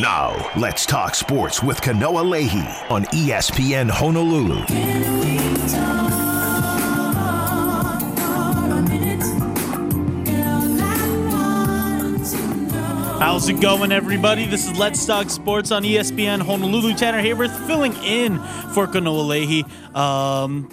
Now, let's talk sports with Kanoa Leahey on ESPN Honolulu. How's it going, everybody? This is Let's Talk Sports on ESPN Honolulu. Tanner Haworth filling in for Kanoa Leahey. Um,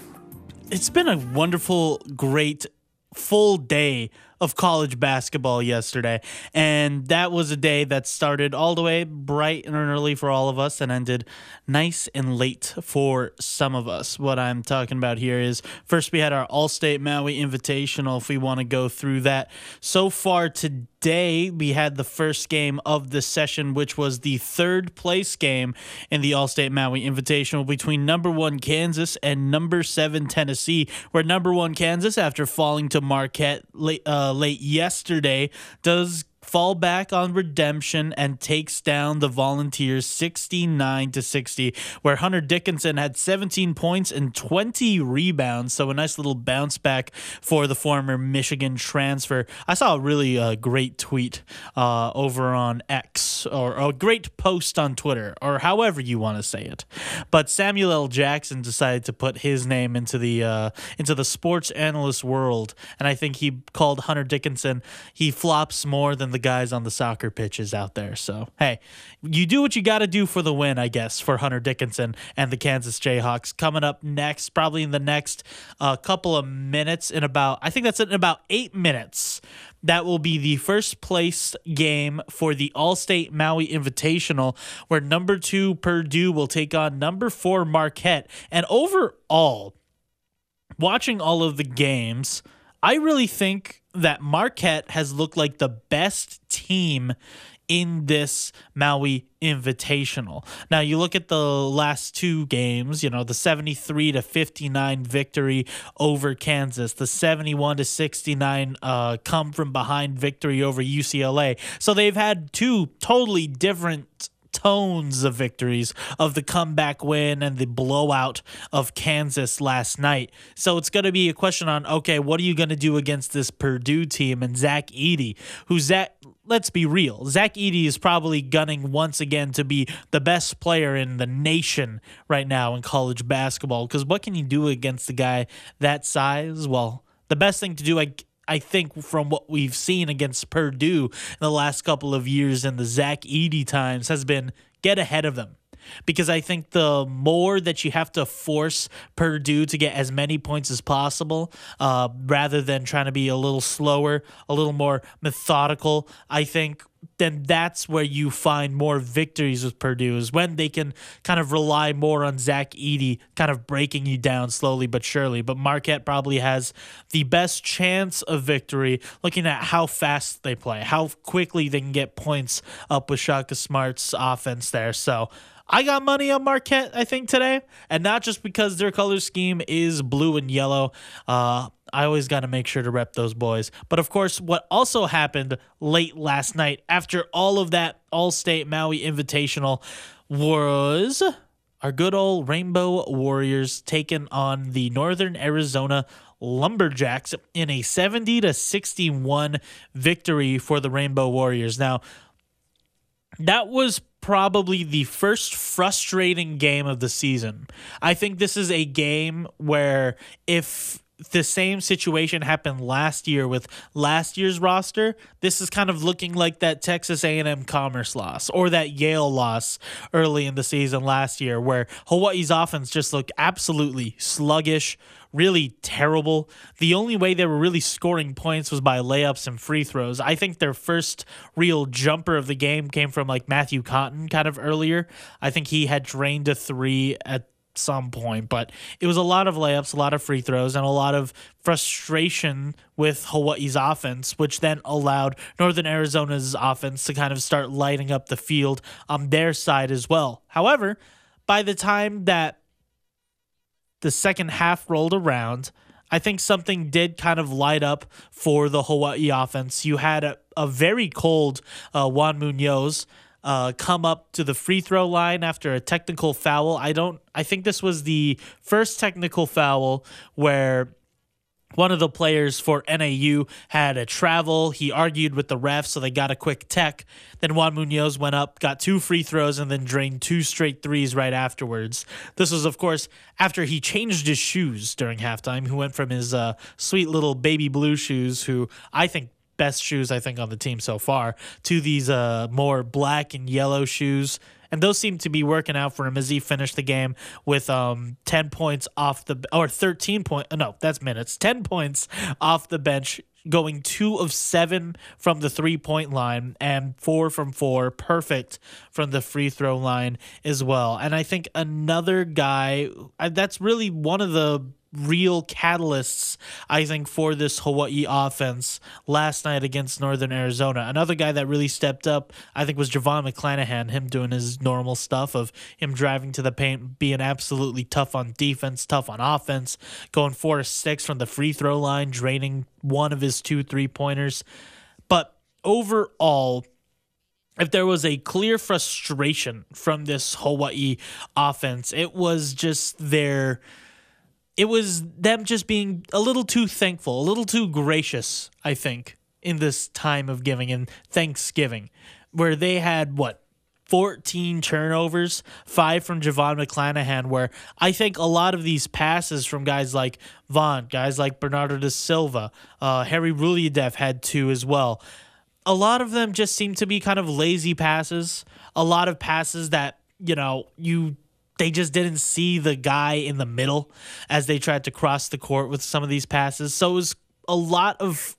it's been a wonderful, great, full day of college basketball yesterday. And that was a day that started all the way bright and early for all of us and ended nice and late for some of us. What I'm talking about here is first we had our Allstate Maui Invitational, if we want to go through that. So far today, we had the first game of the session, which was the third place game in the Allstate Maui Invitational between number one Kansas and number seven Tennessee, where number one Kansas, after falling to Marquette late, uh, Uh, late yesterday, does fall back on redemption and takes down the Volunteers 69 to 60 where Hunter Dickinson had 17 points and 20 rebounds. So a nice little bounce back for the former Michigan transfer. I saw a really uh, great tweet uh, over on X or, a great post on Twitter or however you want to say it. But Samuel L. Jackson decided to put his name into the uh, into the sports analyst world and I think he called Hunter Dickinson he flops more than the guys on the soccer pitches out there. So, hey, you do what you got to do for the win, I guess, for Hunter Dickinson and the Kansas Jayhawks. Coming up next, probably in the next uh, couple of minutes, in about, I think that's in about eight minutes. That will be the first place game for the Allstate Maui Invitational, where number two Purdue will take on number four Marquette. And overall, watching all of the games, I really think that Marquette has looked like the best team in this Maui Invitational. Now you look at the last two games, you know, the 73 to 59 victory over Kansas, the 71 to 69 uh, come from behind victory over UCLA. So they've had two totally different tones of victories of the comeback win and the blowout of Kansas last night. So it's going to be a question on okay, what are you going to do against this Purdue team and Zach Edey, who's that? Let's be real. Zach Edey is probably gunning once again to be the best player in the nation right now in college basketball. Because what can you do against a guy that size? Well, the best thing to do, I I think from what we've seen against Purdue in the last couple of years in the Zach Edey times has been get ahead of them. Because I think the more that you have to force Purdue to get as many points as possible, uh, rather than trying to be a little slower, a little more methodical, I think then that's where you find more victories with Purdue is when they can kind of rely more on Zach Edey kind of breaking you down slowly but surely. But Marquette probably has the best chance of victory looking at how fast they play, how quickly they can get points up with Shaka Smart's offense there. So I got money on Marquette, I think, today. And not just because their color scheme is blue and yellow. Uh, I always got to make sure to rep those boys. But of course, what also happened late last night after all of that Allstate Maui Invitational was our good old Rainbow Warriors taking on the Northern Arizona Lumberjacks in a 70 to 61 victory for the Rainbow Warriors. Now, that was probably the first frustrating game of the season. I think this is a game where if the same situation happened last year with last year's roster, this is kind of looking like that Texas A&M Commerce loss or that Yale loss early in the season last year where Hawaii's offense just looked absolutely sluggish, really terrible. The only way they were really scoring points was by layups and free throws. I think their first real jumper of the game came from like Matthew Cotton kind of earlier. I think he had drained a 3 at some point, but it was a lot of layups, a lot of free throws, and a lot of frustration with Hawaii's offense, which then allowed Northern Arizona's offense to kind of start lighting up the field on their side as well. However, by the time that the second half rolled around, I think something did kind of light up for the Hawaii offense. You had a, a very cold uh, Juan Munoz uh, come up to the free throw line after a technical foul. I don't. I think this was the first technical foul where one of the players for NAU had a travel. He argued with the ref, so they got a quick tech. Then Juan Munoz went up, got two free throws, and then drained two straight threes right afterwards. This was, of course, after he changed his shoes during halftime. He went from his uh, sweet little baby blue shoes, who I think best shoes I think on the team so far, to these uh, more black and yellow shoes. And those seem to be working out for him as he finished the game with um 10 points off the or 13 point no that's minutes. 10 points off the bench going two of seven from the three point line and four from four perfect from the free throw line as well. And i think another guy that's really one of the real catalysts, I think, for this Hawaii offense last night against Northern Arizona. Another guy that really stepped up, I think, was JoVon McClanahan, him doing his normal stuff of him driving to the paint, being absolutely tough on defense, tough on offense, going four to six from the free throw line, draining one of his two three pointers. But overall, if there was a clear frustration from this Hawaii offense, it was just their it was them just being a little too thankful, a little too gracious, I think, in this time of giving and Thanksgiving, where they had what 14 turnovers, five from JoVon McClanahan, where I think a lot of these passes from guys like Vaughn, guys like Bernardo da Silva, uh, Harry Rouhliadeff had two as well. A lot of them just seem to be kind of lazy passes. A lot of passes that, you know, you they just didn't see the guy in the middle as they tried to cross the court with some of these passes. So it was a lot of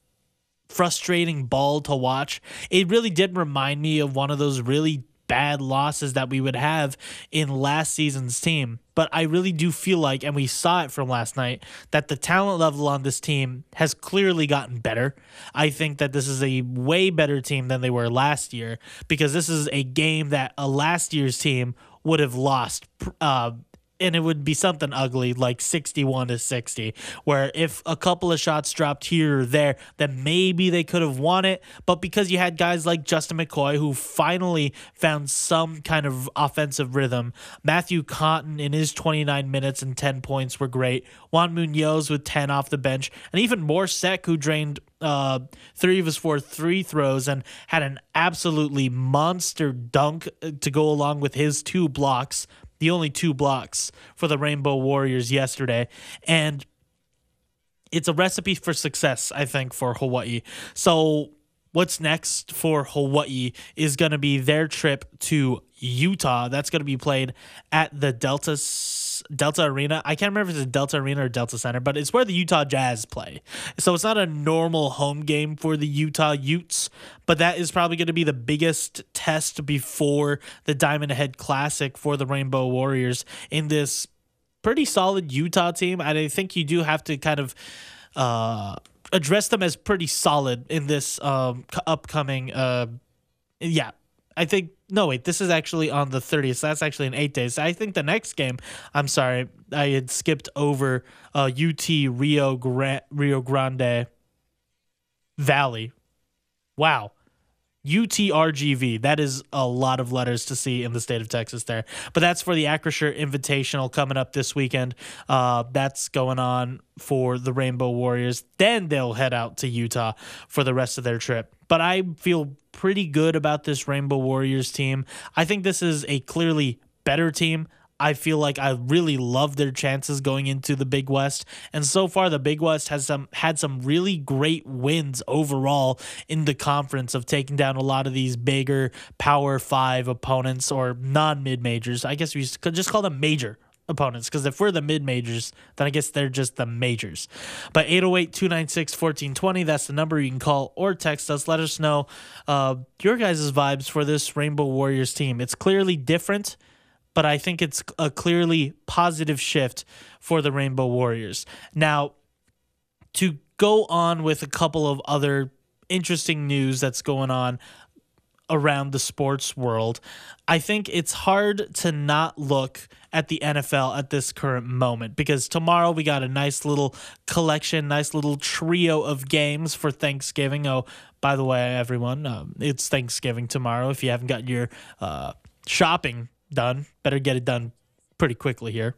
frustrating ball to watch. It really did remind me of one of those really bad losses that we would have in last season's team. But I really do feel like, and we saw it from last night, that the talent level on this team has clearly gotten better. I think that this is a way better team than they were last year because this is a game that a last year's team would have lost. Uh, and it would be something ugly like 61 to 60 where if a couple of shots dropped here or there then maybe they could have won it but because you had guys like Justin McCoy who finally found some kind of offensive rhythm Matthew Cotton in his 29 minutes and 10 points were great Juan Munoz with 10 off the bench and even Mor Seck who drained uh, three of his four three throws and had an absolutely monster dunk uh, to go along with his two blocks, the only two blocks for the Rainbow Warriors yesterday. And it's a recipe for success, I think, for Hawaii. So, what's next for Hawaii is going to be their trip to Utah. That's going to be played at the Delta Delta Arena. I can't remember if it's a Delta Arena or Delta Center, but it's where the Utah Jazz play. So it's not a normal home game for the Utah Utes, but that is probably going to be the biggest test before the Diamond Head Classic for the Rainbow Warriors in this pretty solid Utah team. And I think you do have to kind of uh, address them as pretty solid in this um, upcoming. Uh, yeah, I think no wait, this is actually on the 30th. So that's actually in eight days. I think the next game. I'm sorry, I had skipped over uh, UT Rio Gra- Rio Grande Valley. Wow. UTRGV. That is a lot of letters to see in the state of Texas there. But that's for the Acrisure Invitational coming up this weekend. Uh, that's going on for the Rainbow Warriors. Then they'll head out to Utah for the rest of their trip. But I feel pretty good about this Rainbow Warriors team. I think this is a clearly better team. I feel like I really love their chances going into the Big West. And so far the Big West has some had some really great wins overall in the conference of taking down a lot of these bigger Power 5 opponents or non-mid majors. I guess we could just call them major opponents because if we're the mid majors, then I guess they're just the majors. But 808 296 1420, that's the number you can call or text us. Let us know uh, your guys' vibes for this Rainbow Warriors team. It's clearly different but I think it's a clearly positive shift for the Rainbow Warriors. Now, to go on with a couple of other interesting news that's going on around the sports world, I think it's hard to not look at the NFL at this current moment because tomorrow we got a nice little collection, nice little trio of games for Thanksgiving. Oh, by the way, everyone, um, it's Thanksgiving tomorrow. If you haven't got your uh, shopping done. Better get it done pretty quickly here.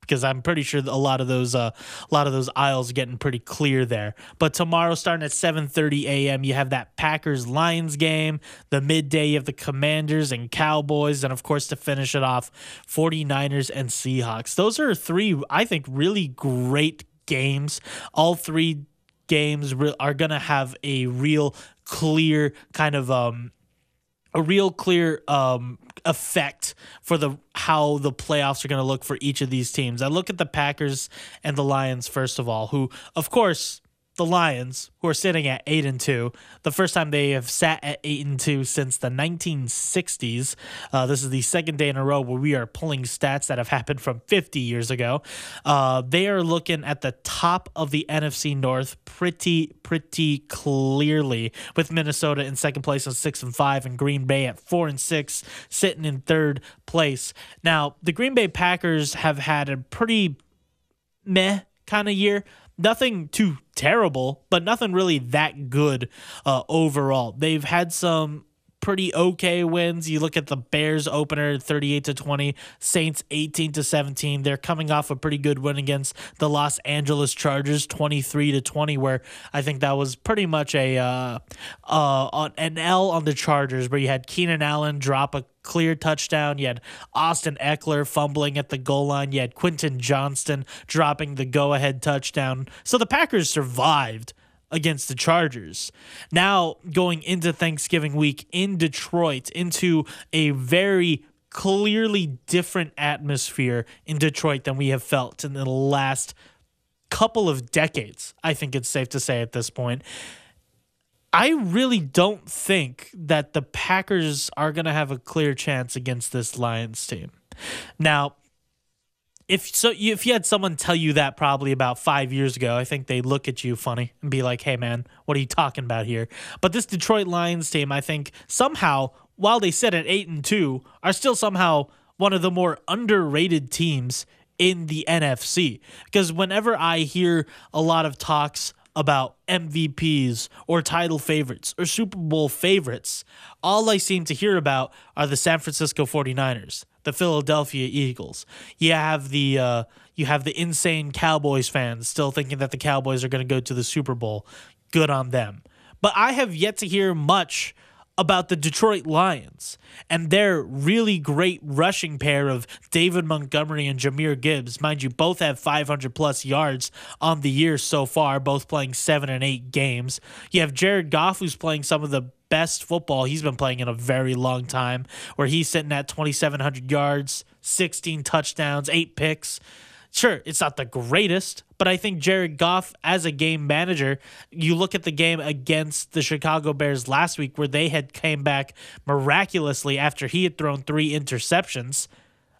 because I'm pretty sure a lot of those uh, a lot of those aisles are getting pretty clear there. But tomorrow, starting at 7:30 a.m., you have that Packers Lions game. The midday, of the Commanders and Cowboys, and of course to finish it off, 49ers and Seahawks. Those are three, I think, really great games. All three games re- are gonna have a real clear kind of um a real clear um, effect for the how the playoffs are going to look for each of these teams. I look at the Packers and the Lions first of all, who of course the Lions, who are sitting at eight and two, the first time they have sat at eight and two since the 1960s. Uh, this is the second day in a row where we are pulling stats that have happened from 50 years ago. Uh, they are looking at the top of the NFC North pretty, pretty clearly, with Minnesota in second place on six and five, and Green Bay at four and six, sitting in third place. Now, the Green Bay Packers have had a pretty meh kind of year nothing too terrible, but nothing really that good uh, overall. They've had some pretty okay wins. You look at the Bears opener 38 to 20, Saints 18 to 17. They're coming off a pretty good win against the Los Angeles Chargers 23 to 20 where I think that was pretty much a uh, uh, an L on the Chargers where you had Keenan Allen drop a clear touchdown. You had Austin Ekeler fumbling at the goal line. You had Quentin Johnston dropping the go ahead touchdown. So the Packers survived against the Chargers. Now, going into Thanksgiving week in Detroit, into a very clearly different atmosphere in Detroit than we have felt in the last couple of decades, I think it's safe to say at this point. I really don't think that the Packers are going to have a clear chance against this Lions team. Now, if so if you had someone tell you that probably about five years ago i think they'd look at you funny and be like hey man what are you talking about here but this detroit lions team i think somehow while they sit at eight and two are still somehow one of the more underrated teams in the nfc because whenever i hear a lot of talks about MVPs or title favorites or Super Bowl favorites, all I seem to hear about are the San Francisco 49ers the Philadelphia Eagles. You have the uh, you have the insane Cowboys fans still thinking that the Cowboys are going to go to the Super Bowl. Good on them. But I have yet to hear much about the Detroit Lions and their really great rushing pair of David Montgomery and Jahmyr Gibbs. Mind you, both have 500 plus yards on the year so far, both playing seven and eight games. You have Jared Goff, who's playing some of the best football he's been playing in a very long time, where he's sitting at 2,700 yards, 16 touchdowns, eight picks. Sure, it's not the greatest, but I think Jared Goff, as a game manager, you look at the game against the Chicago Bears last week where they had came back miraculously after he had thrown three interceptions –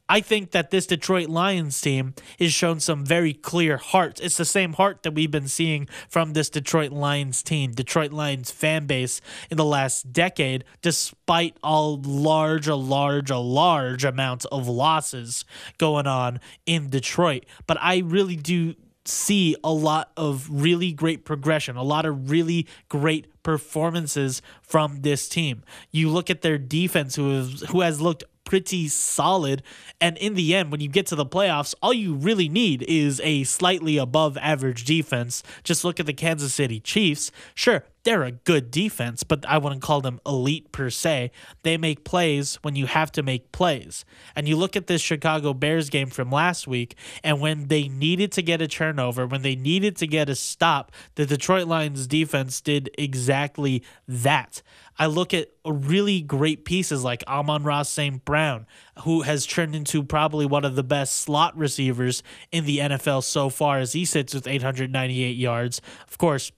I think that this Detroit Lions team is shown some very clear hearts. It's the same heart that we've been seeing from this Detroit Lions team, Detroit Lions fan base in the last decade, despite all large, a large, a large amount of losses going on in Detroit. But I really do see a lot of really great progression, a lot of really great performances from this team. You look at their defense who has looked pretty solid. And in the end, when you get to the playoffs, all you really need is a slightly above average defense. Just look at the Kansas City Chiefs. Sure, they're a good defense, but I wouldn't call them elite per se. They make plays when you have to make plays. And you look at this Chicago Bears game from last week, and when they needed to get a turnover, when they needed to get a stop, the Detroit Lions defense did exactly that. I look at really great pieces like Amon-Ra St. Brown, who has turned into probably one of the best slot receivers in the NFL so far as he sits with 898 yards. Of course,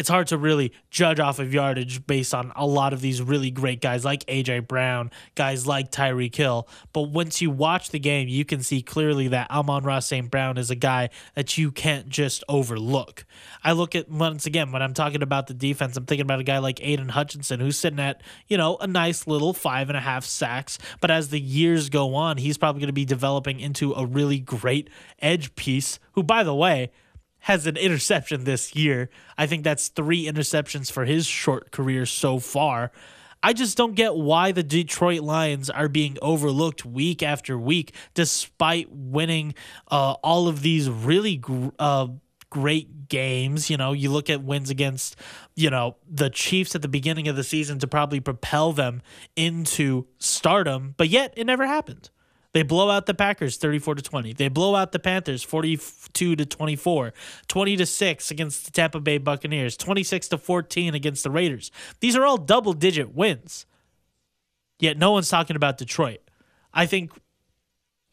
it's hard to really judge off of yardage based on a lot of these really great guys like AJ Brown, guys like Tyreek Hill. But once you watch the game, you can see clearly that Amon Ross St. Brown is a guy that you can't just overlook. I look at once again when I'm talking about the defense, I'm thinking about a guy like Aidan Hutchinson who's sitting at, you know, a nice little five and a half sacks. But as the years go on, he's probably going to be developing into a really great edge piece, who, by the way, has an interception this year. I think that's three interceptions for his short career so far. I just don't get why the Detroit Lions are being overlooked week after week, despite winning uh, all of these really gr- uh, great games. You know, you look at wins against, you know, the Chiefs at the beginning of the season to probably propel them into stardom, but yet it never happened. They blow out the Packers 34 to 20. They blow out the Panthers 42 to 24, 20 to 6 against the Tampa Bay Buccaneers, 26 to 14 against the Raiders. These are all double digit wins. Yet no one's talking about Detroit. I think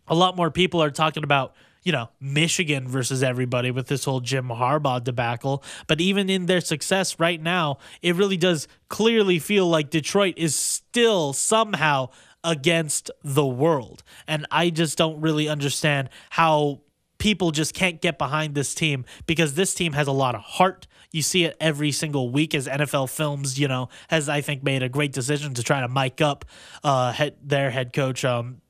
a lot more people are talking about, you know, Michigan versus everybody with this whole Jim Harbaugh debacle. But even in their success right now, it really does clearly feel like Detroit is still somehow against the world. And I just don't really understand how people just can't get behind this team because this team has a lot of heart. You see it every single week as NFL Films, you know, has I think made a great decision to try to mic up uh, head, their head coach. Um,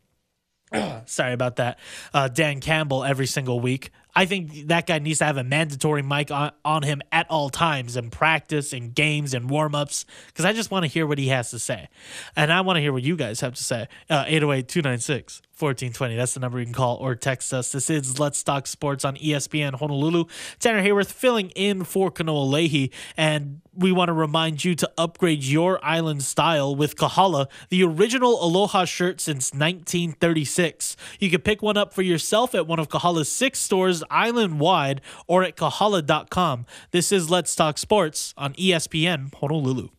sorry about that, uh, Dan Campbell every single week. I think that guy needs to have a mandatory mic on, on him at all times in practice, in games, and warm ups, because I just want to hear what he has to say. And I want to hear what you guys have to say. Uh, 808 296 1420. That's the number you can call or text us. This is Let's Talk Sports on ESPN Honolulu. Tanner Haworth filling in for Kanoa Leahey. And we want to remind you to upgrade your island style with Kahala, the original Aloha shirt since 1936. You can pick one up for yourself at one of Kahala's six stores island wide or at kahala.com. This is Let's Talk Sports on ESPN Honolulu.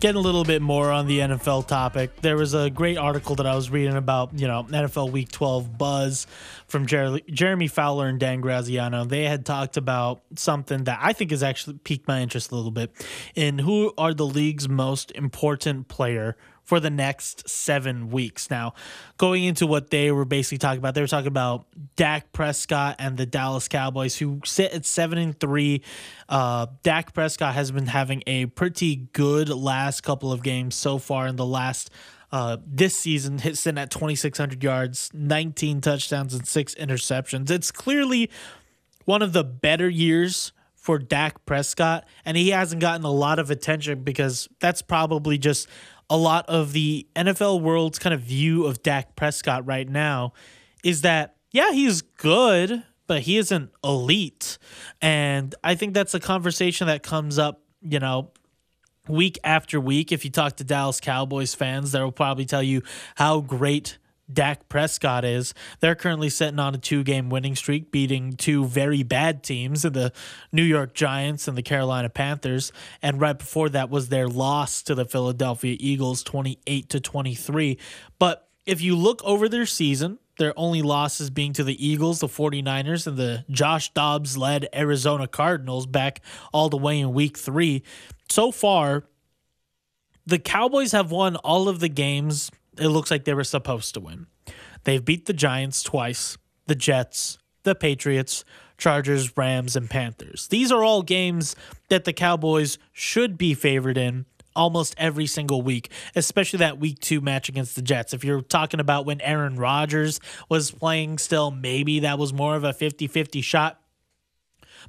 Getting a little bit more on the NFL topic, there was a great article that I was reading about, you know, NFL Week 12 buzz from Jer- Jeremy Fowler and Dan Graziano. They had talked about something that I think has actually piqued my interest a little bit in who are the league's most important player for the next seven weeks. Now, going into what they were basically talking about, they were talking about Dak Prescott and the Dallas Cowboys, who sit at seven and three. Uh, Dak Prescott has been having a pretty good last couple of games so far in the last. Uh, this season, hit sitting at 2,600 yards, 19 touchdowns, and six interceptions. It's clearly one of the better years for Dak Prescott, and he hasn't gotten a lot of attention because that's probably just a lot of the NFL world's kind of view of Dak Prescott right now is that, yeah, he's good, but he isn't elite. And I think that's a conversation that comes up, you know, week after week. If you talk to Dallas Cowboys fans, they'll probably tell you how great Dak Prescott is. They're currently sitting on a two game winning streak, beating two very bad teams the New York Giants and the Carolina Panthers. And right before that was their loss to the Philadelphia Eagles 28 to 23. But if you look over their season, their only losses being to the Eagles, the 49ers, and the Josh Dobbs led Arizona Cardinals back all the way in week three. So far, the Cowboys have won all of the games it looks like they were supposed to win. They've beat the Giants twice, the Jets, the Patriots, Chargers, Rams, and Panthers. These are all games that the Cowboys should be favored in almost every single week, especially that week two match against the Jets. If you're talking about when Aaron Rodgers was playing still, maybe that was more of a 50 50 shot.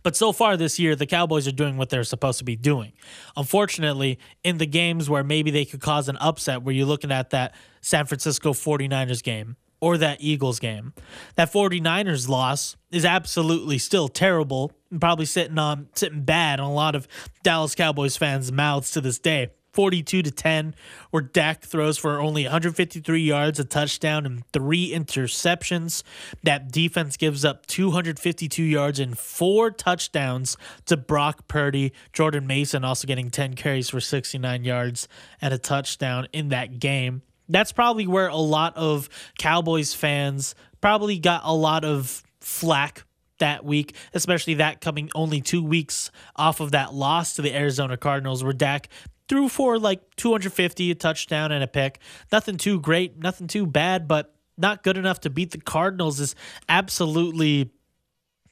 But so far this year, the Cowboys are doing what they're supposed to be doing. Unfortunately, in the games where maybe they could cause an upset, where you're looking at that San Francisco 49ers game or that Eagles game, that 49ers loss is absolutely still terrible and probably sitting on sitting bad on a lot of Dallas Cowboys fans' mouths to this day. 42 to 10, where Dak throws for only 153 yards, a touchdown, and three interceptions. That defense gives up 252 yards and four touchdowns to Brock Purdy. Jordan Mason also getting 10 carries for 69 yards and a touchdown in that game. That's probably where a lot of Cowboys fans probably got a lot of flack that week, especially that coming only two weeks off of that loss to the Arizona Cardinals, where Dak threw for like 250, a touchdown, and a pick. Nothing too great, nothing too bad, but not good enough to beat the Cardinals is absolutely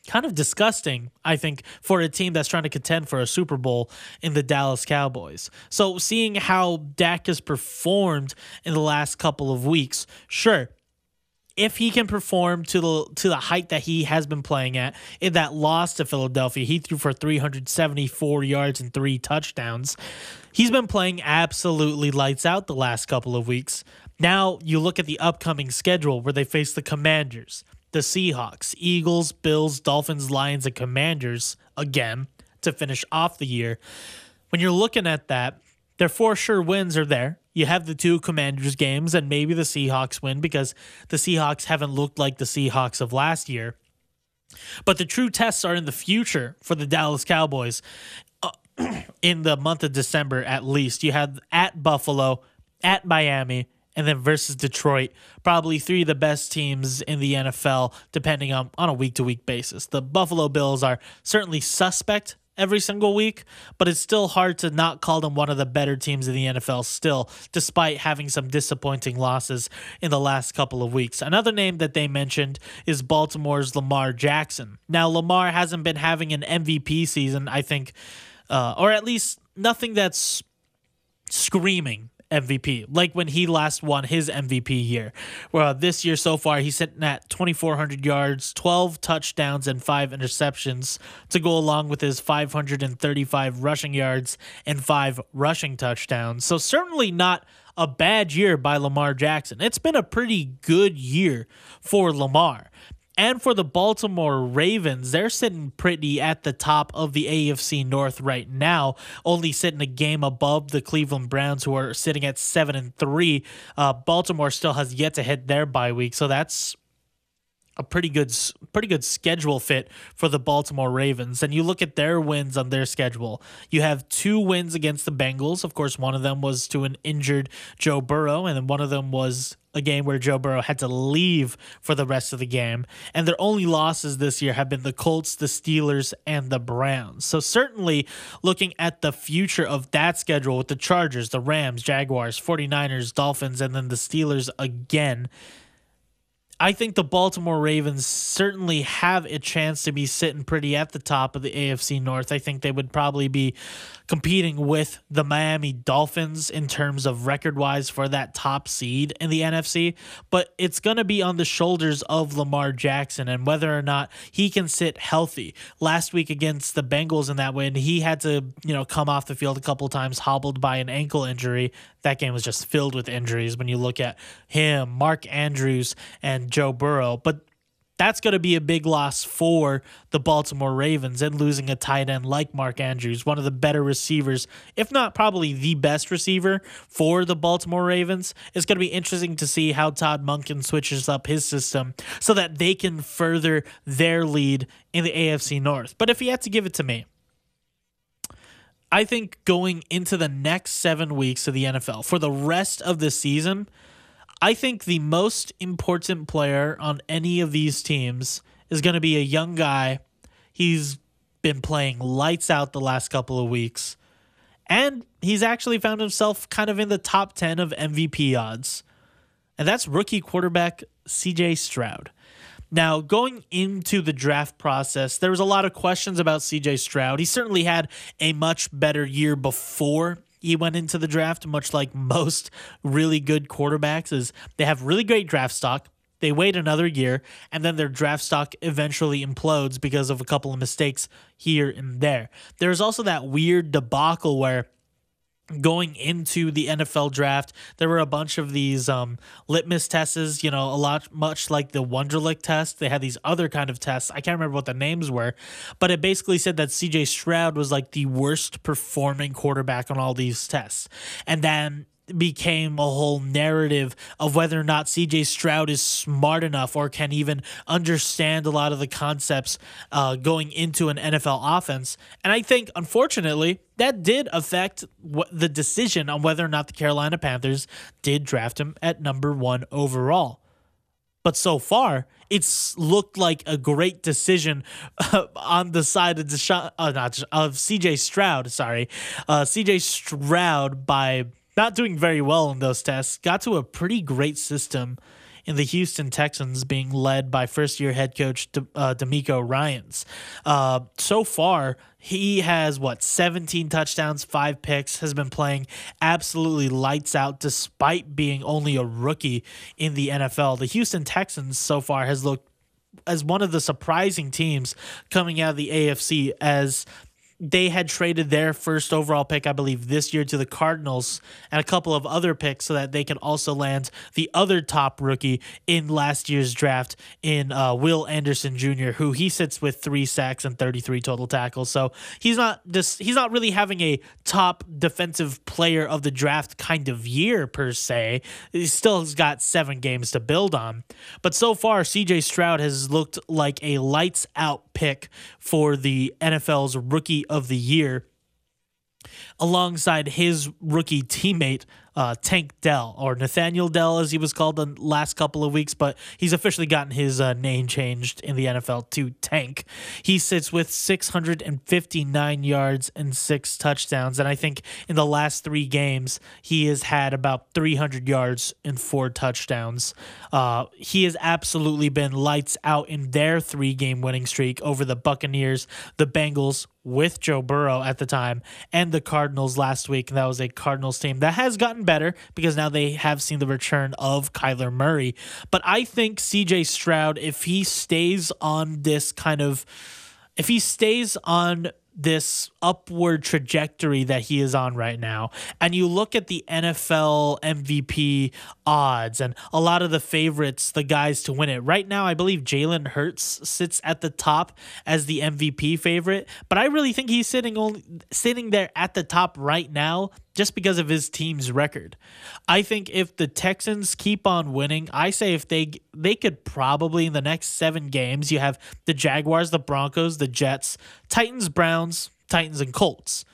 kind of disgusting, I think, for a team that's trying to contend for a Super Bowl in the Dallas Cowboys. So seeing how Dak has performed in the last couple of weeks, sure, if he can perform to the to the height that he has been playing at in that loss to Philadelphia, he threw for 374 yards and three touchdowns. He's been playing absolutely lights out the last couple of weeks. Now you look at the upcoming schedule where they face the Commanders, the Seahawks, Eagles, Bills, Dolphins, Lions, and Commanders again to finish off the year. When you're looking at that, their four sure wins are there. You have the two Commanders games, and maybe the Seahawks win because the Seahawks haven't looked like the Seahawks of last year. But the true tests are in the future for the Dallas Cowboys uh, in the month of December, at least. You have at Buffalo, at Miami, and then versus Detroit, probably three of the best teams in the NFL, depending on, on a week to week basis. The Buffalo Bills are certainly suspect every single week, but it's still hard to not call them one of the better teams in the NFL still, despite having some disappointing losses in the last couple of weeks. Another name that they mentioned is Baltimore's Lamar Jackson. Now, Lamar hasn't been having an MVP season, I think, uh, or at least nothing that's screaming MVP, like when he last won his MVP year. Well, this year so far, he's sitting at 2,400 yards, 12 touchdowns, and five interceptions to go along with his 535 rushing yards and five rushing touchdowns. So, certainly not a bad year by Lamar Jackson. It's been a pretty good year for Lamar. And for the Baltimore Ravens, they're sitting pretty at the top of the AFC North right now, only sitting a game above the Cleveland Browns, who are sitting at seven and three. Uh, Baltimore still has yet to hit their bye week, so that's a pretty good pretty good schedule fit for the Baltimore Ravens. And you look at their wins on their schedule. You have two wins against the Bengals. Of course, one of them was to an injured Joe Burrow, and then one of them was a game where Joe Burrow had to leave for the rest of the game. And their only losses this year have been the Colts, the Steelers, and the Browns. So, certainly looking at the future of that schedule with the Chargers, the Rams, Jaguars, 49ers, Dolphins, and then the Steelers again I think the Baltimore Ravens certainly have a chance to be sitting pretty at the top of the AFC North. I think they would probably be competing with the Miami Dolphins in terms of record wise for that top seed in the NFC, but it's going to be on the shoulders of Lamar Jackson and whether or not he can sit healthy. Last week against the Bengals in that win, he had to, you know, come off the field a couple times hobbled by an ankle injury. That game was just filled with injuries when you look at him, Mark Andrews, and Joe Burrow. But that's going to be a big loss for the Baltimore Ravens and losing a tight end like Mark Andrews, one of the better receivers, if not probably the best receiver for the Baltimore Ravens. It's going to be interesting to see how Todd Monken switches up his system so that they can further their lead in the AFC North. But if he had to give it to me, I think going into the next seven weeks of the NFL for the rest of the season, I think the most important player on any of these teams is going to be a young guy. He's been playing lights out the last couple of weeks. And he's actually found himself kind of in the top 10 of MVP odds. And that's rookie quarterback CJ Stroud. Now, going into the draft process, there was a lot of questions about CJ Stroud. He certainly had a much better year before he went into the draft, much like most really good quarterbacks, is they have really great draft stock. They wait another year, and then their draft stock eventually implodes because of a couple of mistakes here and there. There's also that weird debacle where going into the NFL draft, there were a bunch of these um, litmus tests, you know, a lot much like the Wonderlic test. They had these other kind of tests. I can't remember what the names were, but it basically said that CJ Stroud was like the worst performing quarterback on all these tests. And then became a whole narrative of whether or not CJ Stroud is smart enough or can even understand a lot of the concepts uh, going into an NFL offense. And I think, unfortunately, that did affect what the decision on whether or not the Carolina Panthers did draft him at number one overall. But so far, it's looked like a great decision uh, on the side of Deshaun, uh, not of CJ Stroud. Sorry, uh, CJ Stroud by not doing very well in those tests, got to a pretty great system in the Houston Texans being led by first year head coach uh, DeMeco Ryans. Uh, so far, he has what 17 touchdowns, five picks, has been playing absolutely lights out despite being only a rookie in the NFL. The Houston Texans so far has looked as one of the surprising teams coming out of the AFC as they had traded their first overall pick, I believe, this year to the Cardinals and a couple of other picks so that they can also land the other top rookie in last year's draft in uh, Will Anderson Jr., who he sits with three sacks and 33 total tackles. So he's not just he's not really having a top defensive player of the draft kind of year per se. He still has got seven games to build on. But so far, CJ Stroud has looked like a lights out pick for the NFL's rookie of the year alongside his rookie teammate uh, Tank Dell or Nathaniel Dell, as he was called the last couple of weeks, but he's officially gotten his uh, name changed in the NFL to Tank. He sits with 659 yards and six touchdowns, and I think in the last three games he has had about 300 yards and four touchdowns. Uh, he has absolutely been lights out in their three-game winning streak over the Buccaneers, the Bengals, with Joe Burrow at the time and the Cardinals last week. And that was a Cardinals team that has gotten better because now they have seen the return of Kyler Murray. But I think CJ Stroud, if he stays on this kind of, if he stays on this upward trajectory that he is on right now, and you look at the NFL MVP odds and a lot of the favorites, the guys to win it. Right now, I believe Jalen Hurts sits at the top as the MVP favorite, but I really think he's sitting only sitting there at the top right now just because of his team's record. I think if the Texans keep on winning, I say if they they could probably in the next 7 games you have the Jaguars, the Broncos, the Jets, Titans, Browns, Titans and Colts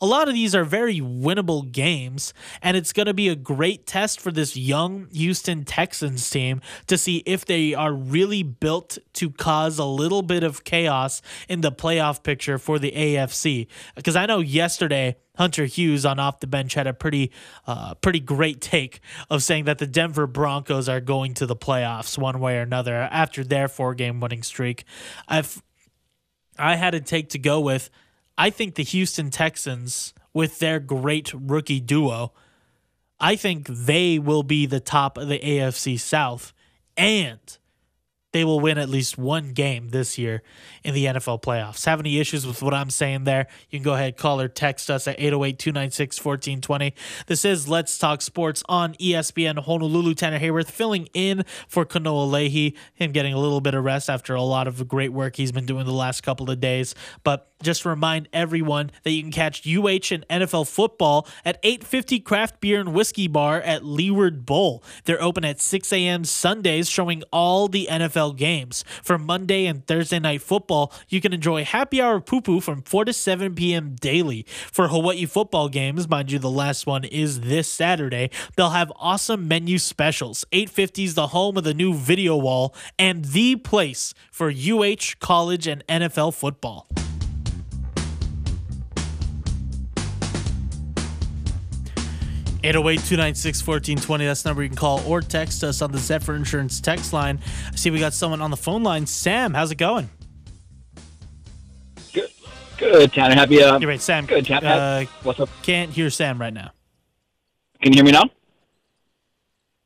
a lot of these are very winnable games, and it's going to be a great test for this young Houston Texans team to see if they are really built to cause a little bit of chaos in the playoff picture for the AFC. Because I know yesterday, Hunter Hughes on off the bench had a pretty, uh, pretty great take of saying that the Denver Broncos are going to the playoffs one way or another after their four game winning streak. I've I had a take to go with I think the Houston Texans, with their great rookie duo, I think they will be the top of the AFC South. And they will win at least one game this year in the NFL playoffs. Have any issues with what I'm saying there? You can go ahead, call or text us at 808 296 1420. This is Let's Talk Sports on ESPN Honolulu. Tanner Haworth filling in for Kanoa Leahey, him getting a little bit of rest after a lot of great work he's been doing the last couple of days. But just remind everyone that you can catch UH and NFL football at 850 Craft Beer and Whiskey Bar at Leeward Bowl. They're open at 6 a.m. Sundays, showing all the NFL games. For Monday and Thursday night football, you can enjoy happy hour poo poo from 4 to 7 p.m. daily. For Hawaii football games, mind you, the last one is this Saturday, they'll have awesome menu specials. 850 is the home of the new video wall and the place for UH, college, and NFL football. 808 296 1420. That's the number you can call or text us on the Zephyr Insurance text line. I see we got someone on the phone line. Sam, how's it going? Good, good Tanner. Happy. Uh, You're right, Sam. Good, Tanner. Uh, What's up? Can't hear Sam right now. Can you hear me now?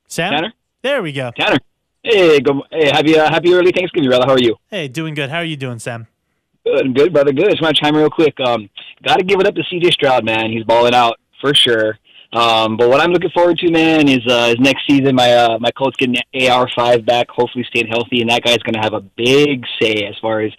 Sam? Tanner? There we go. Tanner. Hey, go, hey, happy, uh, happy early Thanksgiving, brother. How are you? Hey, doing good. How are you doing, Sam? Good, good, brother. Good. Just want to chime real quick. Um, got to give it up to CJ Stroud, man. He's balling out for sure. Um, but what I'm looking forward to, man, is uh, is next season. My uh, my Colts getting AR five back, hopefully staying healthy, and that guy's going to have a big say as far as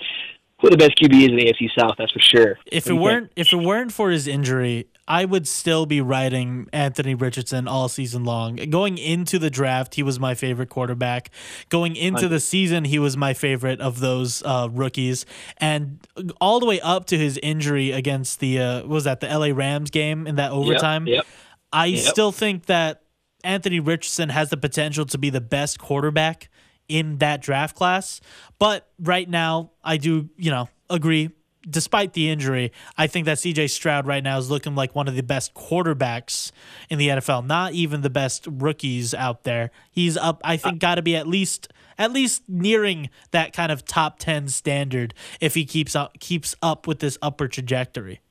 who the best QB is in the AFC South. That's for sure. If it weren't if it weren't for his injury, I would still be riding Anthony Richardson all season long. Going into the draft, he was my favorite quarterback. Going into the season, he was my favorite of those uh, rookies, and all the way up to his injury against the uh, was that the LA Rams game in that overtime. Yep, yep. I yep. still think that Anthony Richardson has the potential to be the best quarterback in that draft class. But right now, I do, you know, agree. despite the injury, I think that CJ Stroud right now is looking like one of the best quarterbacks in the NFL. Not even the best rookies out there. He's up. I think uh, got to be at least at least nearing that kind of top ten standard if he keeps up keeps up with this upper trajectory.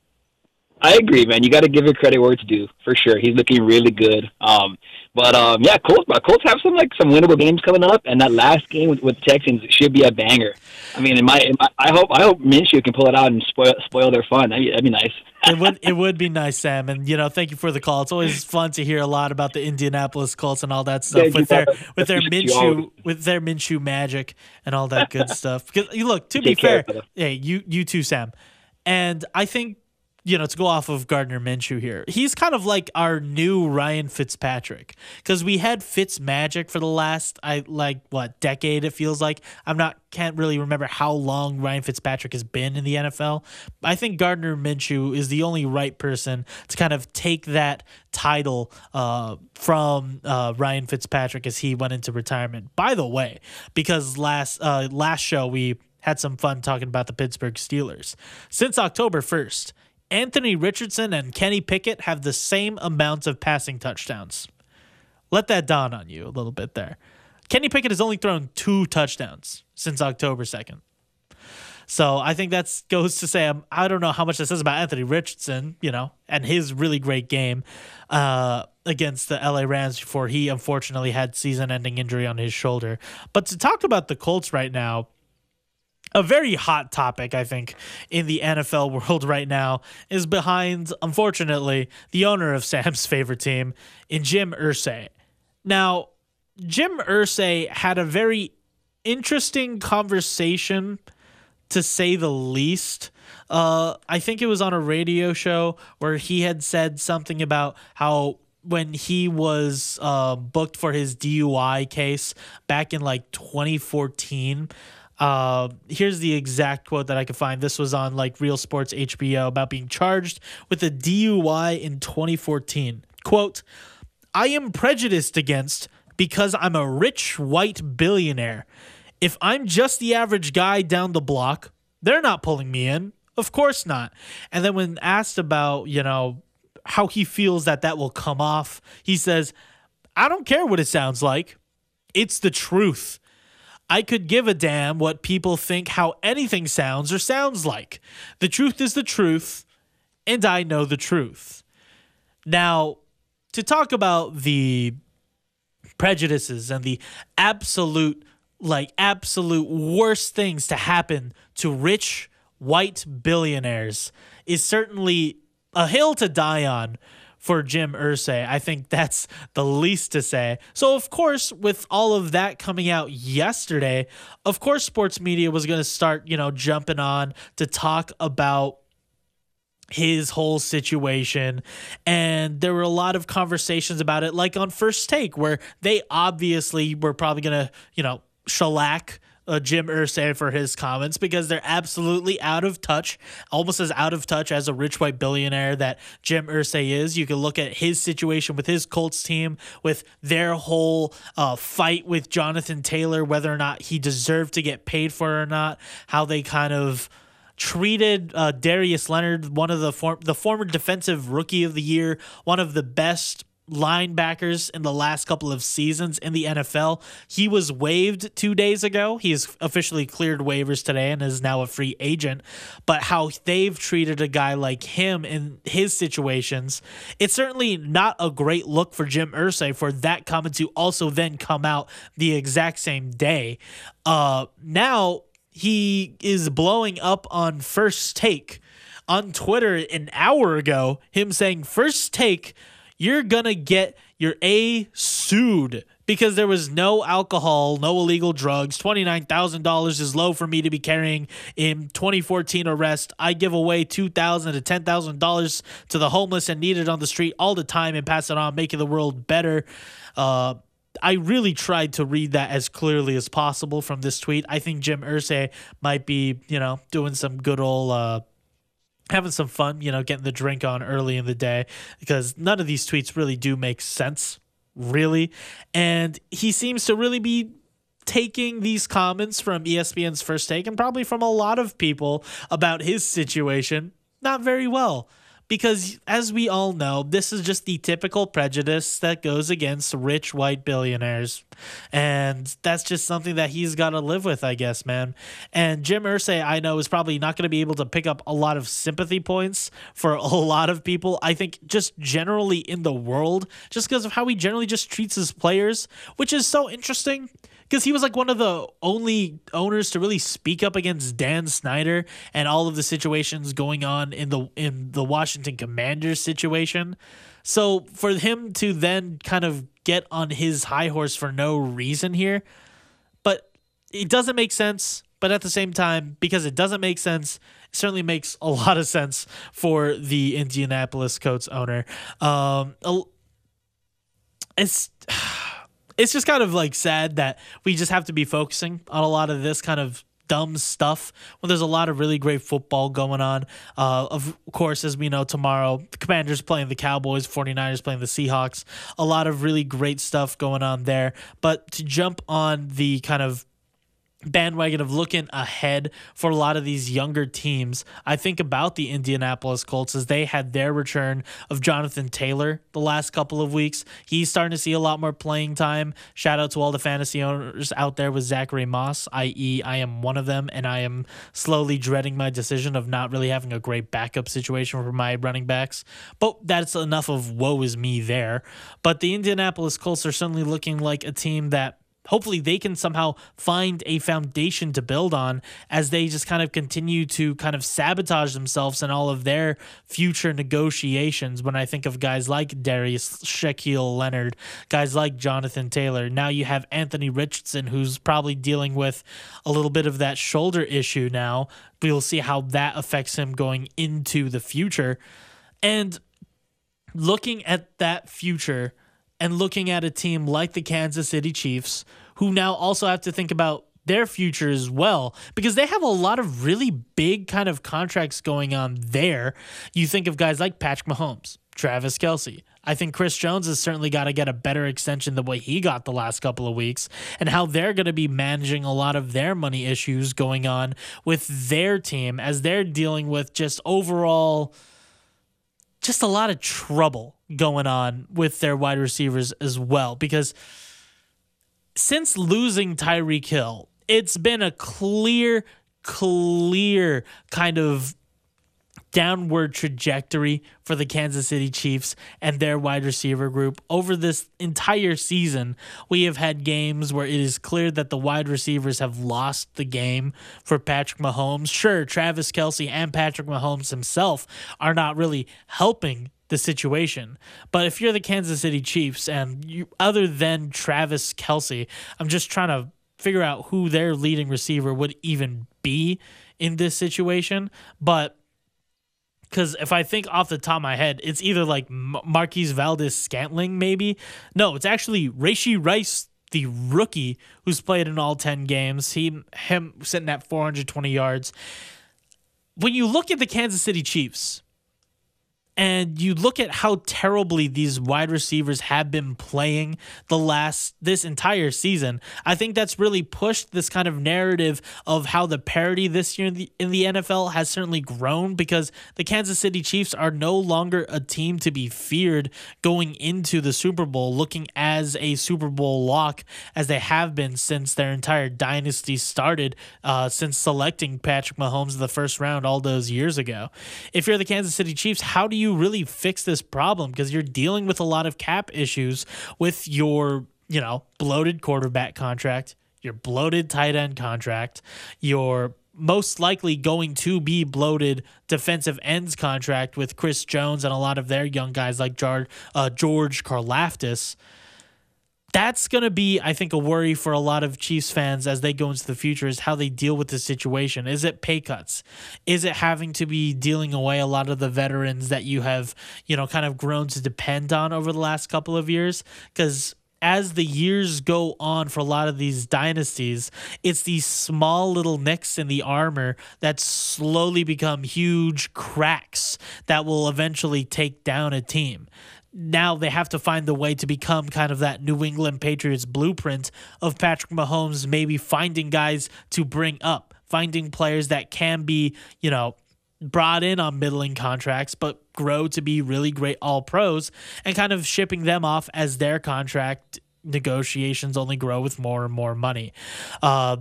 I agree, man. You got to give it credit where it's due for sure. He's looking really good. Um, but um, yeah, Colts. Colts have some like some winnable games coming up, and that last game with, with Texans should be a banger. I mean, in my, in my, I hope I hope Minshew can pull it out and spoil spoil their fun. That'd be, that'd be nice. it would it would be nice, Sam, and you know, thank you for the call. It's always fun to hear a lot about the Indianapolis Colts and all that stuff you, with their with their Appreciate you Minshew with their Minshew magic and all that good stuff. Because you look, to be Take fair, hey, you you too, Sam, and I think you know to go off of Gardner Minshew here, he's kind of like our new Ryan Fitzpatrick because we had Fitz magic for the last I like what decade it feels like. I'm not can't really remember how long Ryan Fitzpatrick has been in the NFL. I think Gardner Minshew is the only right person to kind of take that title uh, from uh, Ryan Fitzpatrick as he went into retirement. By the way, because last uh, last show we had some fun talking about the Pittsburgh Steelers. Since October 1st, Anthony Richardson and Kenny Pickett have the same amount of passing touchdowns. Let that dawn on you a little bit there. Kenny Pickett has only thrown two touchdowns since October 2nd. So I think that goes to say um, I don't know how much that says about Anthony Richardson, you know, and his really great game uh, against the LA Rams before he unfortunately had season-ending injury on his shoulder. But to talk about the Colts right now, a very hot topic, I think, in the NFL world right now is behind, unfortunately, the owner of Sam's favorite team, in Jim Irsay. Now, Jim Irsay had a very interesting conversation, to say the least. Uh, I think it was on a radio show where he had said something about how when he was uh, booked for his DUI case back in like 2014. Uh, here's the exact quote that I could find. This was on like Real Sports HBO about being charged with a DUI in 2014. Quote, I am prejudiced against because I'm a rich white billionaire. If I'm just the average guy down the block, they're not pulling me in. Of course not. And then when asked about, you know, how he feels that that will come off, he says, I don't care what it sounds like. It's the truth. I could give a damn what people think how anything sounds or sounds like. The truth is the truth, and I know the truth. Now, to talk about the prejudices and the absolute, like, absolute worst things to happen to rich white billionaires is certainly a hill to die on for Jim Irsay. I think that's the least to say. So, of course, with all of that coming out yesterday, of course, sports media was going to start, you know, jumping on to talk about his whole situation and there were a lot of conversations about it like on first take where they obviously were probably gonna you know shellac uh, Jim Irsay for his comments because they're absolutely out of touch, almost as out of touch as a rich white billionaire that Jim Irsay is. You can look at his situation with his Colts team, with their whole uh, fight with Jonathan Taylor, whether or not he deserved to get paid for or not, how they kind of treated uh, Darius Leonard, one of the form the former defensive rookie of the year, one of the best linebackers in the last couple of seasons in the NFL. He was waived two days ago. He He's officially cleared waivers today and is now a free agent. But how they've treated a guy like him in his situations, it's certainly not a great look for Jim Irsay for that comment to also then come out the exact same day. Uh, now he is blowing up on first take on Twitter an hour ago, him saying, First take, you're gonna get your A sued because there was no alcohol, no illegal drugs. $29,000 is low for me to be carrying in 2014 arrest. I give away $2,000 to $10,000 to the homeless and needed on the street all the time and pass it on, making the world better. Uh, I really tried to read that as clearly as possible from this tweet. I think Jim Irsay might be, you know, doing some good old uh, having some fun, you know, getting the drink on early in the day because none of these tweets really do make sense, really. And he seems to really be taking these comments from ESPN's first take and probably from a lot of people about his situation not very well because as we all know, this is just the typical prejudice that goes against rich white billionaires. And that's just something that he's got to live with, I guess, man. And Jim Irsay, I know, is probably not going to be able to pick up a lot of sympathy points for a lot of people. I think just generally in the world, just because of how he generally just treats his players, which is so interesting because he was like one of the only owners to really speak up against Dan Snyder and all of the situations going on in the in the Washington Commanders situation. So for him to then kind of get on his high horse for no reason here, but it doesn't make sense. But at the same time, because it doesn't make sense, it certainly makes a lot of sense for the Indianapolis Colts owner. Um, it's it's just kind of like sad that we just have to be focusing on a lot of this kind of dumb stuff when there's a lot of really great football going on. Uh, of course, as we know, tomorrow, the Commanders playing the Cowboys, 49ers playing the Seahawks. A lot of really great stuff going on there. But to jump on the kind of bandwagon of looking ahead for a lot of these younger teams. I think about the Indianapolis Colts as they had their return of Jonathan Taylor the last couple of weeks. He's starting to see a lot more playing time. Shout out to all the fantasy owners out there with Zachary Moss, i.e., I am one of them, and I am slowly dreading my decision of not really having a great backup situation for my running backs. But that's enough of woe is me there. But the Indianapolis Colts are certainly looking like a team that hopefully they can somehow find a foundation to build on as they just kind of continue to kind of sabotage themselves in all of their future negotiations. When I think of guys like Darius Shaquille Leonard, guys like Jonathan Taylor, now you have Anthony Richardson, who's probably dealing with a little bit of that shoulder issue now. We'll see how that affects him going into the future. And looking at that future, and looking at a team like the Kansas City Chiefs, who now also have to think about their future as well because they have a lot of really big kind of contracts going on there. You think of guys like Patrick Mahomes, Travis Kelce. I think Chris Jones has certainly got to get a better extension than what he got the last couple of weeks, and how they're going to be managing a lot of their money issues going on with their team as they're dealing with just overall just a lot of trouble going on with their wide receivers as well because since losing Tyreek Hill, it's been a clear, clear kind of downward trajectory for the Kansas City Chiefs and their wide receiver group. Over this entire season, we have had games where it is clear that the wide receivers have lost the game for Patrick Mahomes. Sure, Travis Kelce and Patrick Mahomes himself are not really helping the situation. But if you're the Kansas City Chiefs and you other than Travis Kelce, I'm just trying to figure out who their leading receiver would even be in this situation. But because if I think off the top of my head, it's either like Marquez Valdes Scantling, maybe. No, it's actually Rashee Rice, the rookie who's played in all 10 games. He him sitting at 420 yards. When you look at the Kansas City Chiefs, and you look at how terribly these wide receivers have been playing the last this entire season. I think that's really pushed this kind of narrative of how the parity this year in the, in the NFL has certainly grown because the Kansas City Chiefs are no longer a team to be feared going into the Super Bowl, looking as a Super Bowl lock as they have been since their entire dynasty started, uh, since selecting Patrick Mahomes in the first round all those years ago. If you're the Kansas City Chiefs, how do you you really fix this problem? Because you're dealing with a lot of cap issues with your, you know, bloated quarterback contract, your bloated tight end contract, your most likely going to be bloated defensive ends contract with Chris Jones and a lot of their young guys like uh, George Karlaftis that's going to be, I think, a worry for a lot of Chiefs fans as they go into the future is how they deal with the situation. Is it pay cuts? Is it having to be dealing away a lot of the veterans that you have, you know, kind of grown to depend on over the last couple of years? Because as the years go on for a lot of these dynasties, it's these small little nicks in the armor that slowly become huge cracks that will eventually take down a team now they have to find the way to become kind of that New England Patriots blueprint of Patrick Mahomes maybe finding guys to bring up, finding players that can be, you know, brought in on middling contracts but grow to be really great all pros and kind of shipping them off as their contract negotiations only grow with more and more money. Uh,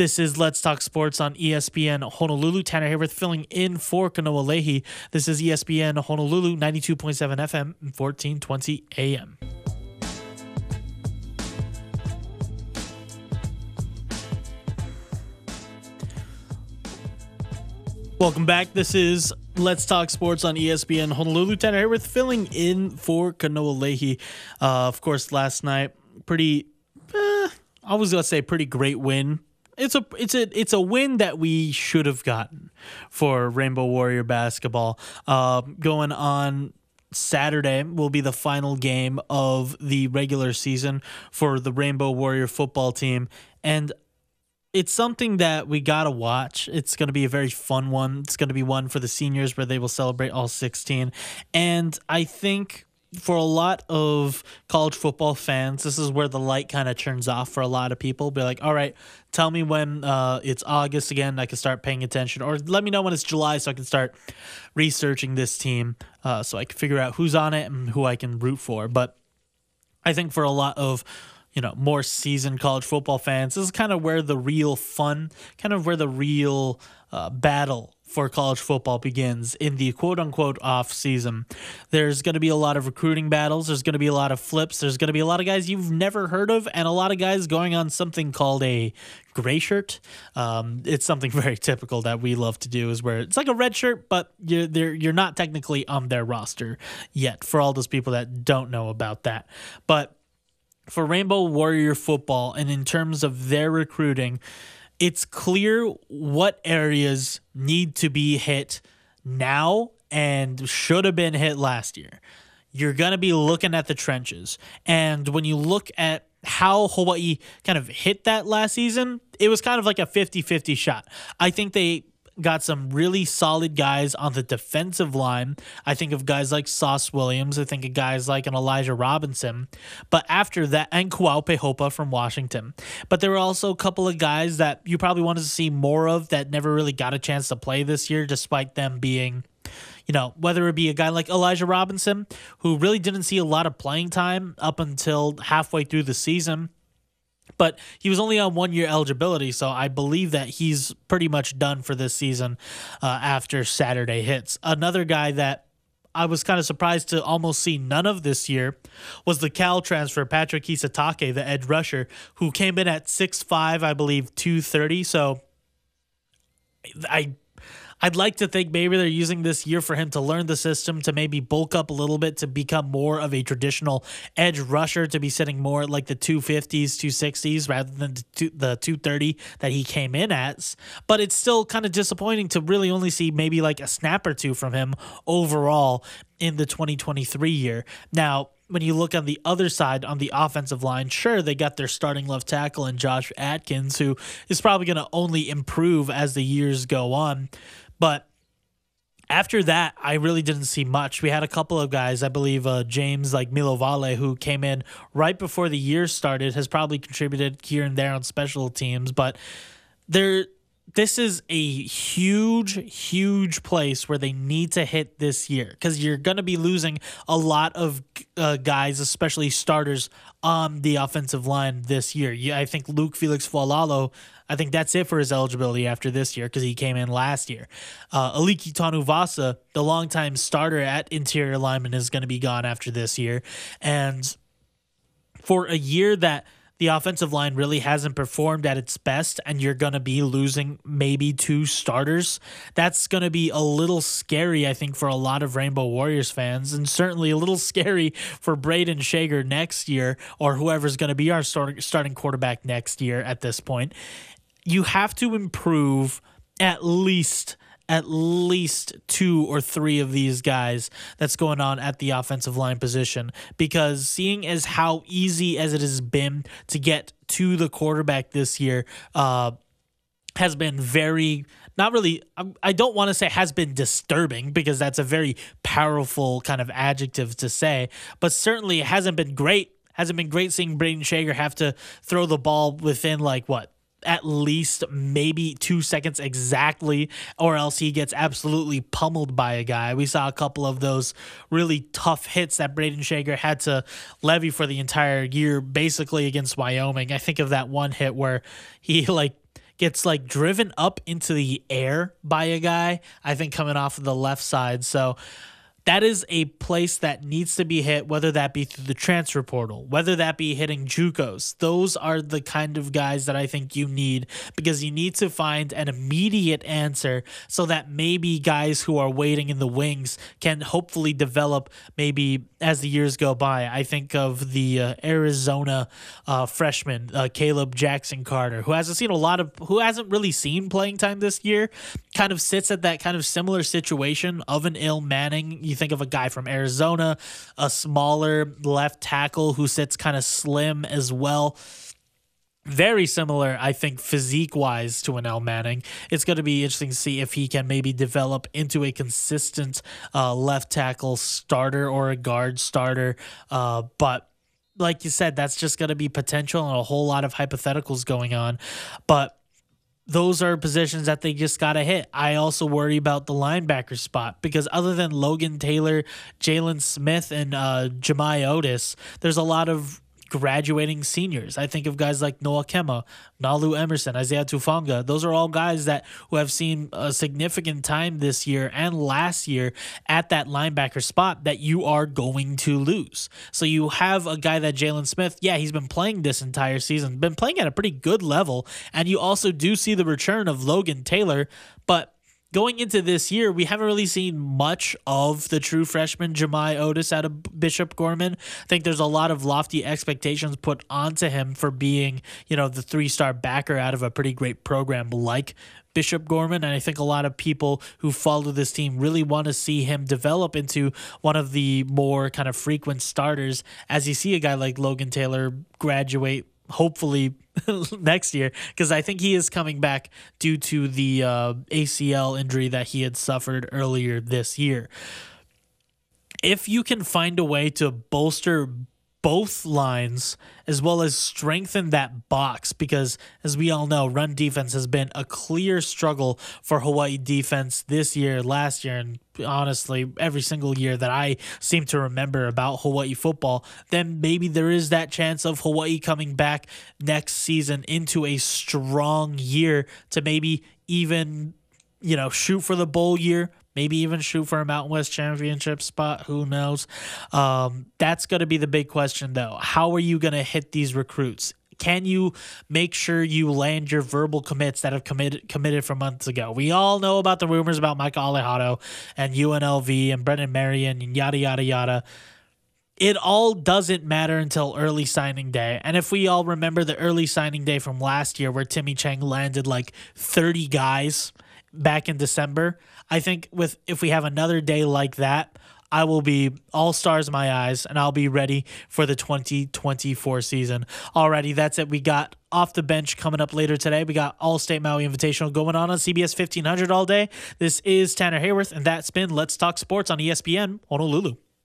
this is Let's Talk Sports on ESPN Honolulu. Tanner Haworth filling in for Kanoa Leahey. This is ESPN Honolulu, 92.7 FM, 1420 AM. Welcome back. This is Let's Talk Sports on ESPN Honolulu. Tanner Haworth filling in for Kanoa Leahey. Uh, of course, last night, pretty, eh, I was going to say pretty great win it's a it's a it's a win that we should have gotten for Rainbow Warrior basketball. Uh, going on Saturday will be the final game of the regular season for the Rainbow Warrior football team, and it's something that we gotta watch. It's gonna be a very fun one. It's gonna be one for the seniors where they will celebrate all 16, and I think for a lot of college football fans, this is where the light kind of turns off for a lot of people. Be like, all right, tell me when uh, it's August again, I can start paying attention, or let me know when it's July so I can start researching this team uh, so I can figure out who's on it and who I can root for. But I think for a lot of you know more seasoned college football fans, this is kind of where the real fun, kind of where the real uh, battle for college football begins in the quote unquote off season. There's going to be a lot of recruiting battles. There's going to be a lot of flips. There's going to be a lot of guys you've never heard of, and a lot of guys going on something called a gray shirt. Um, it's something very typical that we love to do, is where it's like a red shirt, but you're you're not technically on their roster yet. For all those people that don't know about that, but for Rainbow Warrior football, and in terms of their recruiting it's clear what areas need to be hit now and should have been hit last year. You're going to be looking at the trenches. And when you look at how Hawaii kind of hit that last season, it was kind of like a 50 50 shot. I think they got some really solid guys on the defensive line. I think of guys like Sauce Williams. I think of guys like an Elijah Robinson. But after that, and Kau'ape Hopa from Washington. But there were also a couple of guys that you probably wanted to see more of that never really got a chance to play this year, despite them being you know, whether it be a guy like Elijah Robinson, who really didn't see a lot of playing time up until halfway through the season, but he was only on one year eligibility, so I believe that he's pretty much done for this season uh, after Saturday hits. Another guy that I was kind of surprised to almost see none of this year was the Cal transfer, Patrick Kisatake, the edge rusher, who came in at 6'5, I believe, 230. So I I'd like to think maybe they're using this year for him to learn the system, to maybe bulk up a little bit, to become more of a traditional edge rusher, to be sitting more like the 250s, 260s rather than the 230 that he came in as. But it's still kind of disappointing to really only see maybe like a snap or two from him overall in the 2023 year. Now, when you look on the other side on the offensive line, sure, they got their starting left tackle and Josh Atkins, who is probably going to only improve as the years go on. But after that, I really didn't see much. We had a couple of guys, I believe uh, James like Milovale, who came in right before the year started, has probably contributed here and there on special teams, but there this is a huge, huge place where they need to hit this year because you're going to be losing a lot of uh, guys, especially starters, on the offensive line this year. Yeah, I think Luke Felix Fualalo, I think that's it for his eligibility after this year because he came in last year. Uh, Aliki Tanuvasa, the longtime starter at interior lineman, is going to be gone after this year. And for a year that – the offensive line really hasn't performed at its best and you're going to be losing maybe two starters, that's going to be a little scary, I think, for a lot of Rainbow Warriors fans, and certainly a little scary for Brayden Schager next year or whoever's going to be our starting quarterback next year at this point. You have to improve at least at least two or three of these guys that's going on at the offensive line position because seeing as how easy as it has been to get to the quarterback this year, uh, has been very not really I don't want to say has been disturbing because that's a very powerful kind of adjective to say, but certainly it hasn't been great. Hasn't been great seeing Brayden Schager have to throw the ball within like what at least maybe two seconds exactly, or else he gets absolutely pummeled by a guy. We saw a couple of those really tough hits that Brayden Schager had to levy for the entire year, basically against Wyoming. I think of that one hit where he like gets like driven up into the air by a guy, I think coming off of the left side. So that is a place that needs to be hit, whether that be through the transfer portal, whether that be hitting JUCOs. Those are the kind of guys that I think you need because you need to find an immediate answer so that maybe guys who are waiting in the wings can hopefully develop maybe as the years go by. I think of the uh, Arizona uh, freshman uh, Caleb Jackson Carter, who hasn't seen a lot of, who hasn't really seen playing time this year, kind of sits at that kind of similar situation of an Ilm Manning you think of a guy from Arizona, a smaller left tackle who sits kind of slim as well very similar, I think, physique wise to an Ilm Manning. It's going to be interesting to see if he can maybe develop into a consistent uh, left tackle starter or a guard starter. Uh, but like you said, that's just going to be potential and a whole lot of hypotheticals going on. But those are positions that they just got to hit. I also worry about the linebacker spot because other than Logan Taylor, Jalen Smith, and uh, Jemai Otis, there's a lot of graduating seniors. I think of guys like Noah Kemah, Nalu Emerson, Isaiah Tufanga. Those are all guys that who have seen a significant time this year and last year at that linebacker spot that you are going to lose. So you have a guy that Jaylon Smith, yeah, he's been playing this entire season, been playing at a pretty good level, and you also do see the return of Logan Taylor, but going into this year, we haven't really seen much of the true freshman Jemai Otis out of Bishop Gorman. I think there's a lot of lofty expectations put onto him for being, you know, the three star backer out of a pretty great program like Bishop Gorman. And I think a lot of people who follow this team really want to see him develop into one of the more kind of frequent starters as you see a guy like Logan Taylor graduate hopefully next year because I think he is coming back due to the uh, ACL injury that he had suffered earlier this year. If you can find a way to bolster both lines as well as strengthen that box because as we all know run defense has been a clear struggle for Hawaii defense this year last year and honestly every single year that I seem to remember about Hawaii football then maybe there is that chance of Hawaii coming back next season into a strong year to maybe even you know shoot for the bowl year maybe even shoot for a Mountain West championship spot. Who knows? Um, that's going to be the big question, though. How are you going to hit these recruits? Can you make sure you land your verbal commits that have committed committed from months ago? We all know about the rumors about Michael Alejado and UNLV and Brennan Marion and yada yada yada. It all doesn't matter until early signing day. And if we all remember the early signing day from last year where Timmy Chang landed like 30 guys back in December, I think with if we have another day like that, I will be all stars in my eyes and I'll be ready for the 2024 season. Alrighty, that's it. We got off the bench coming up later today. We got Allstate Maui Invitational going on on CBS 1500 all day. This is Tanner Haworth, and that's been Let's Talk Sports on ESPN Honolulu.